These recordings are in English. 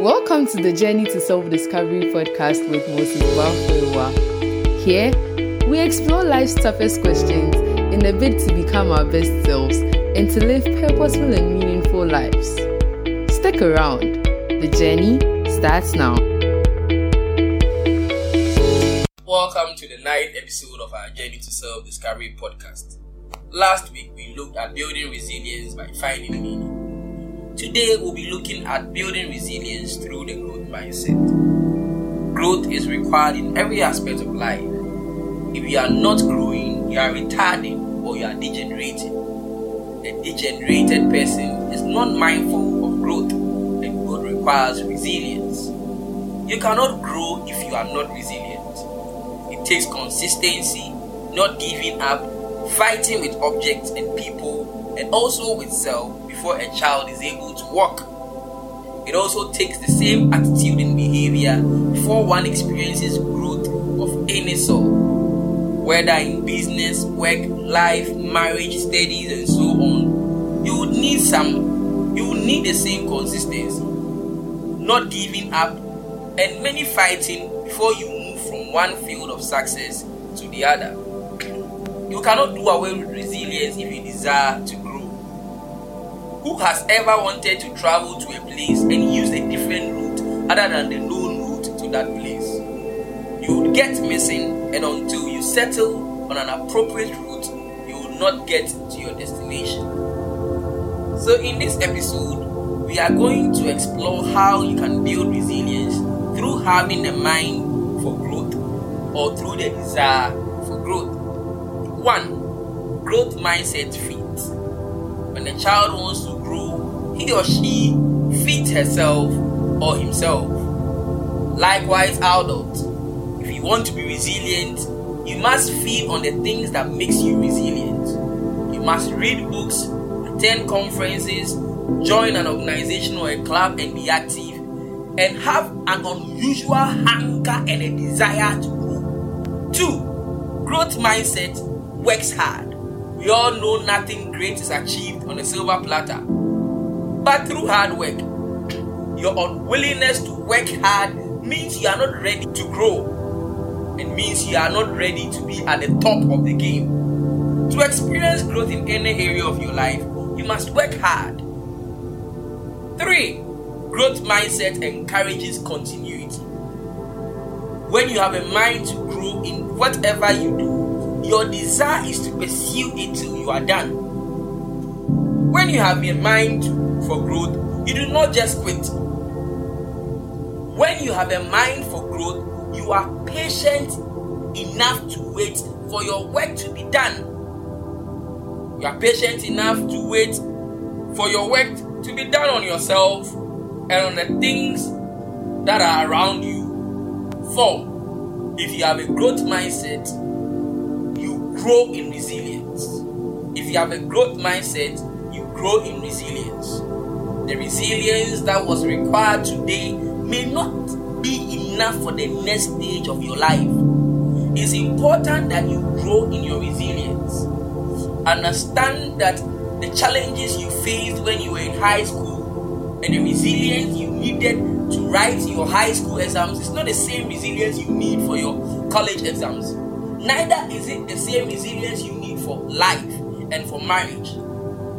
Welcome to the Journey to Self Discovery podcast with Moses Wafewa. Here, we explore life's toughest questions in a bid to become our best selves and to live purposeful and meaningful lives. Stick around. The journey starts now. Welcome to the ninth episode of our Journey to Self Discovery podcast. Last week, we looked at building resilience by finding meaning. Today, we'll be looking at building resilience through the growth mindset. Growth is required in every aspect of life. If you are not growing, you are retarding or you are degenerating. A degenerated person is not mindful of growth, and growth requires resilience. You cannot grow if you are not resilient. It takes consistency, not giving up, fighting with objects and people, and also with self before a child is able to walk. It also takes the same attitude and behavior before one experiences growth of any sort, whether in business, work, life, marriage, studies, and so on. You need some, you need the same consistency, not giving up, and many fighting before you move from one field of success to the other. You cannot do away with resilience if you desire to. Who has ever wanted to travel to a place and use a different route other than the known route to that place? You would get missing, and until you settle on an appropriate route, you will not get to your destination. So, in this episode, we are going to explore how you can build resilience through having a mind for growth or through the desire for growth. 1. Growth mindset fit. When a child wants to grow, he or she feeds herself or himself. Likewise, adults, if you want to be resilient, you must feed on the things that makes you resilient. You must read books, attend conferences, join an organization or a club and be active, and have an unusual hunger and a desire to grow. 2. Growth mindset works hard. We all know nothing great is achieved on a silver platter. But through hard work, your unwillingness to work hard means you are not ready to grow. It means you are not ready to be at the top of the game. To experience growth in any area of your life, you must work hard. 3. Growth mindset encourages continuity. When you have a mind to grow in whatever you do, your desire is to pursue it till you are done. When you have a mind for growth, you do not just quit. When you have a mind for growth, you are patient enough to wait for your work to be done. You are patient enough to wait for your work to be done on yourself and on the things that are around you. For If you have a growth mindset, grow in resilience. If you have a growth mindset, you grow in resilience. The resilience that was required today may not be enough for the next stage of your life. It's important that you grow in your resilience. Understand that the challenges you faced when you were in high school and the resilience you needed to write your high school exams is not the same resilience you need for your college exams. Neither is it the same resilience you need for life and for marriage.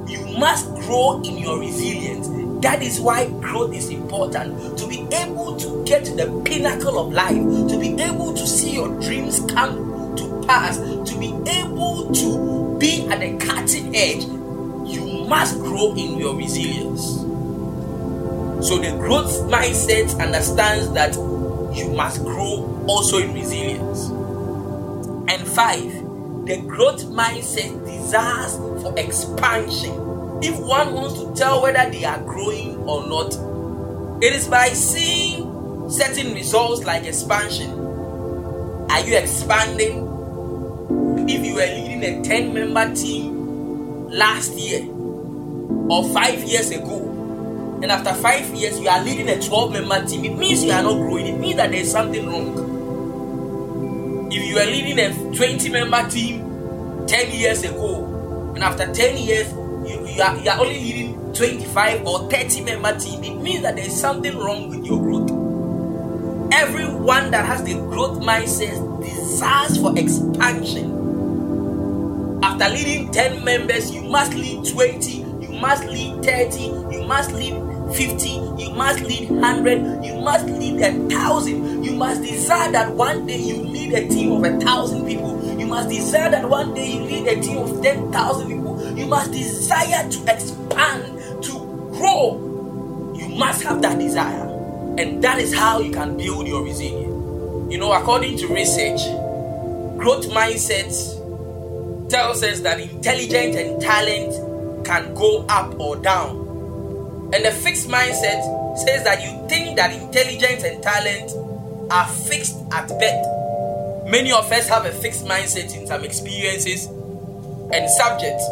You must grow in your resilience. That is why growth is important. To be able to get to the pinnacle of life, to be able to see your dreams come to pass, to be able to be at the cutting edge, you must grow in your resilience. So the growth mindset understands that you must grow also in resilience. And five, the growth mindset desires for expansion. If one wants to tell whether they are growing or not, it is by seeing certain results like expansion. Are you expanding? If you were leading a 10 member team last year or five years ago, and after five years you are leading a 12 member team, it means you are not growing. It means that there's something wrong. If you are leading a 20 member team 10 years ago, and after 10 years you, you, are, you are only leading 25 or 30 member team, it means that there is something wrong with your growth. Everyone that has the growth mindset desires for expansion. After leading 10 members, you must lead 20, you must lead 30, you must lead 50, you must lead 100, you must lead a thousand. You must desire that one day you lead a team of a thousand people. You must desire that one day you lead a team of 10,000 people. You must desire to expand, to grow. You must have that desire. And that is how you can build your resilience. You know, according to research, growth mindset tells us that intelligence and talent can go up or down and the fixed mindset says that you think that intelligence and talent are fixed at birth. Many of us have a fixed mindset in some experiences and subjects,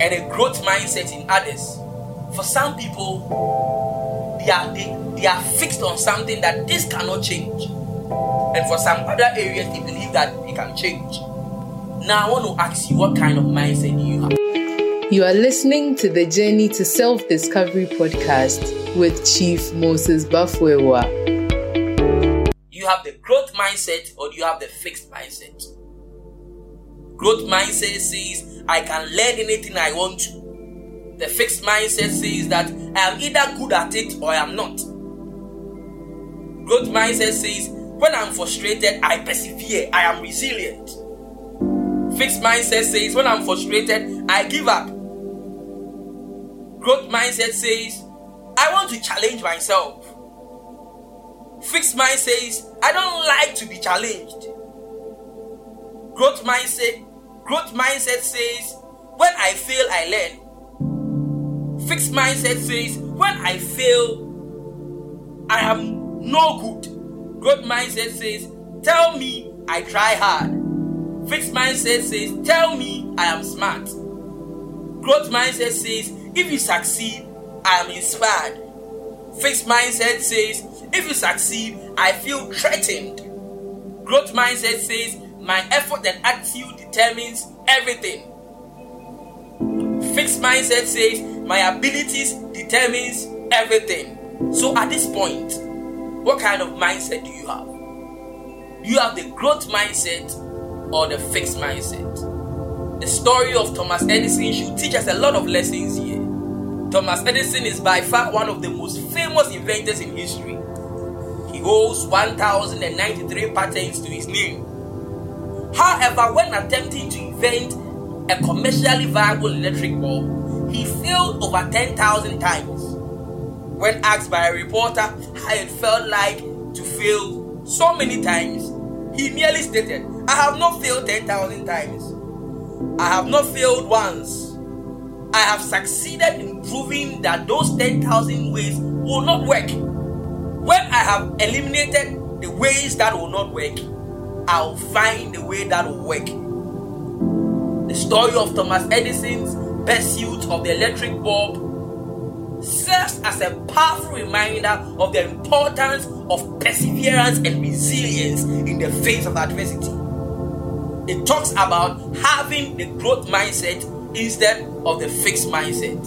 and a growth mindset in others. For some people, they are they, they are fixed on something that this cannot change. And for some other areas, they believe that it can change. Now I want to ask you what kind of mindset do you have? You are listening to the Journey to Self Discovery podcast with Chief Moses Bafwewa. You have the growth mindset or you have the fixed mindset? Growth mindset says, I can learn anything I want to. The fixed mindset says that I am either good at it or I am not. Growth mindset says, when I'm frustrated, I persevere, I am resilient. Fixed mindset says, when I'm frustrated, I give up. Growth mindset says, I want to challenge myself. Fixed mind says, I don't like to be challenged. Growth mindset, growth mindset says, when I fail, I learn. Fixed mindset says, when I fail, I am no good. Growth mindset says, tell me I try hard. Fixed mindset says, tell me I am smart. Growth mindset says, if you succeed, I am inspired. Fixed mindset says, if you succeed, I feel threatened. Growth mindset says, my effort and attitude determines everything. Fixed mindset says, my abilities determines everything. So at this point, what kind of mindset do you have? Do you have the growth mindset or the fixed mindset? The story of Thomas Edison should teach us a lot of lessons here. Thomas Edison is by far one of the most famous inventors in history. He holds 1093 patents to his name. However, when attempting to invent a commercially viable electric bulb, he failed over 10,000 times. When asked by a reporter how it felt like to fail so many times, he merely stated, I have not failed 10,000 times. I have not failed once. I have succeeded in proving that those 10,000 ways will not work. When I have eliminated the ways that will not work, I'll find the way that will work. The story of Thomas Edison's pursuit of the electric bulb serves as a powerful reminder of the importance of perseverance and resilience in the face of adversity. It talks about having the growth mindset instead of the fixed mindset.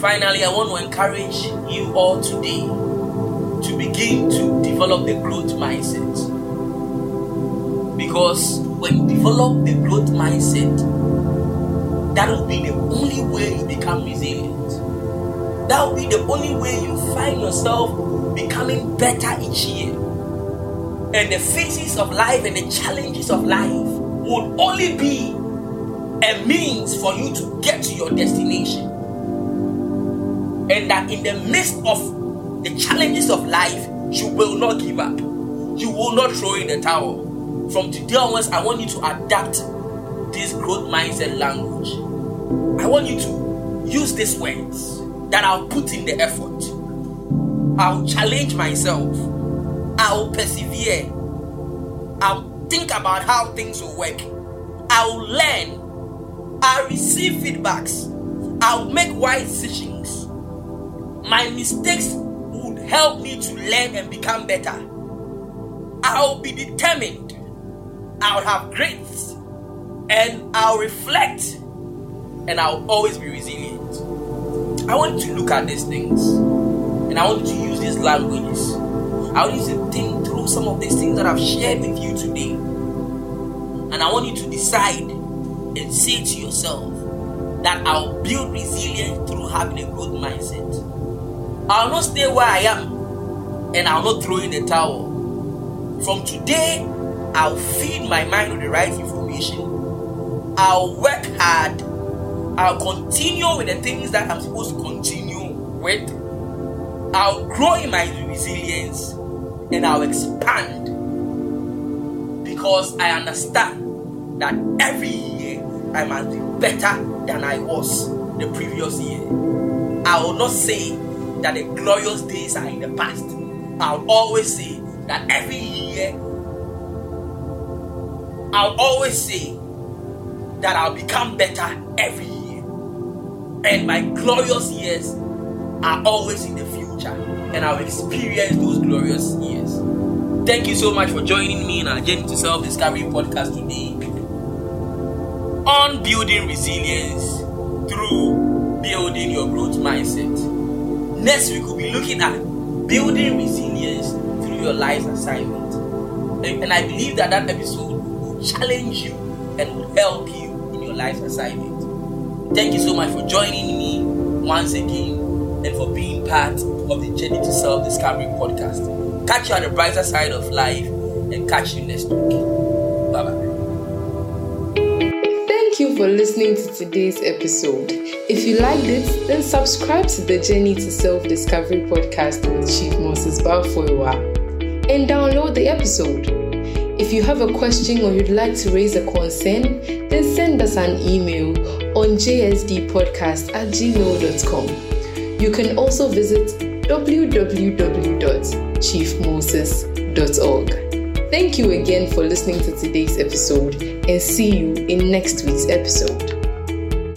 Finally, I want to encourage you all today to begin to develop the growth mindset. Because when you develop the growth mindset, that will be the only way you become resilient. That will be the only way you find yourself becoming better each year. And the phases of life and the challenges of life will only be a means for you to get to your destination. And that in the midst of the challenges of life, you will not give up. You will not throw in the towel. From today onwards, I want you to adapt this growth mindset language. I want you to use these words that I'll put in the effort. I'll challenge myself. I'll persevere. I'll think about how things will work. I'll learn I receive feedbacks. I'll make wise decisions. My mistakes would help me to learn and become better. I'll be determined. I'll have grace. And I'll reflect. And I'll always be resilient. I want you to look at these things and I want you to use these languages. I want you to think through some of these things that I've shared with you today. And I want you to decide and say to yourself that I'll build resilience through having a growth mindset. I'll not stay where I am and I'll not throw in the towel. From today, I'll feed my mind with the right information. I'll work hard. I'll continue with the things that I'm supposed to continue with. I'll grow in my resilience and I'll expand because I understand that every I must be better than I was the previous year. I will not say that the glorious days are in the past. I'll always say that every year, I'll always say that I'll become better every year. And my glorious years are always in the future, and I'll experience those glorious years. Thank you so much for joining me in our Journey to Self Discovery podcast today on building resilience through building your growth mindset. Next week, we'll be looking at building resilience through your life assignment. And, and I believe that that episode will challenge you and will help you in your life assignment. Thank you so much for joining me once again and for being part of the Journey to Self Discovery podcast. Catch you on the brighter side of life and catch you next week. For listening to today's episode. If you liked it, then subscribe to the Journey to Self Discovery podcast with Chief Moses Balfoiwa and download the episode. If you have a question or you'd like to raise a concern, then send us an email on jsdpodcast at gmail.com. You can also visit www.chiefmoses.org. Thank you again for listening to today's episode and see you in next week's episode.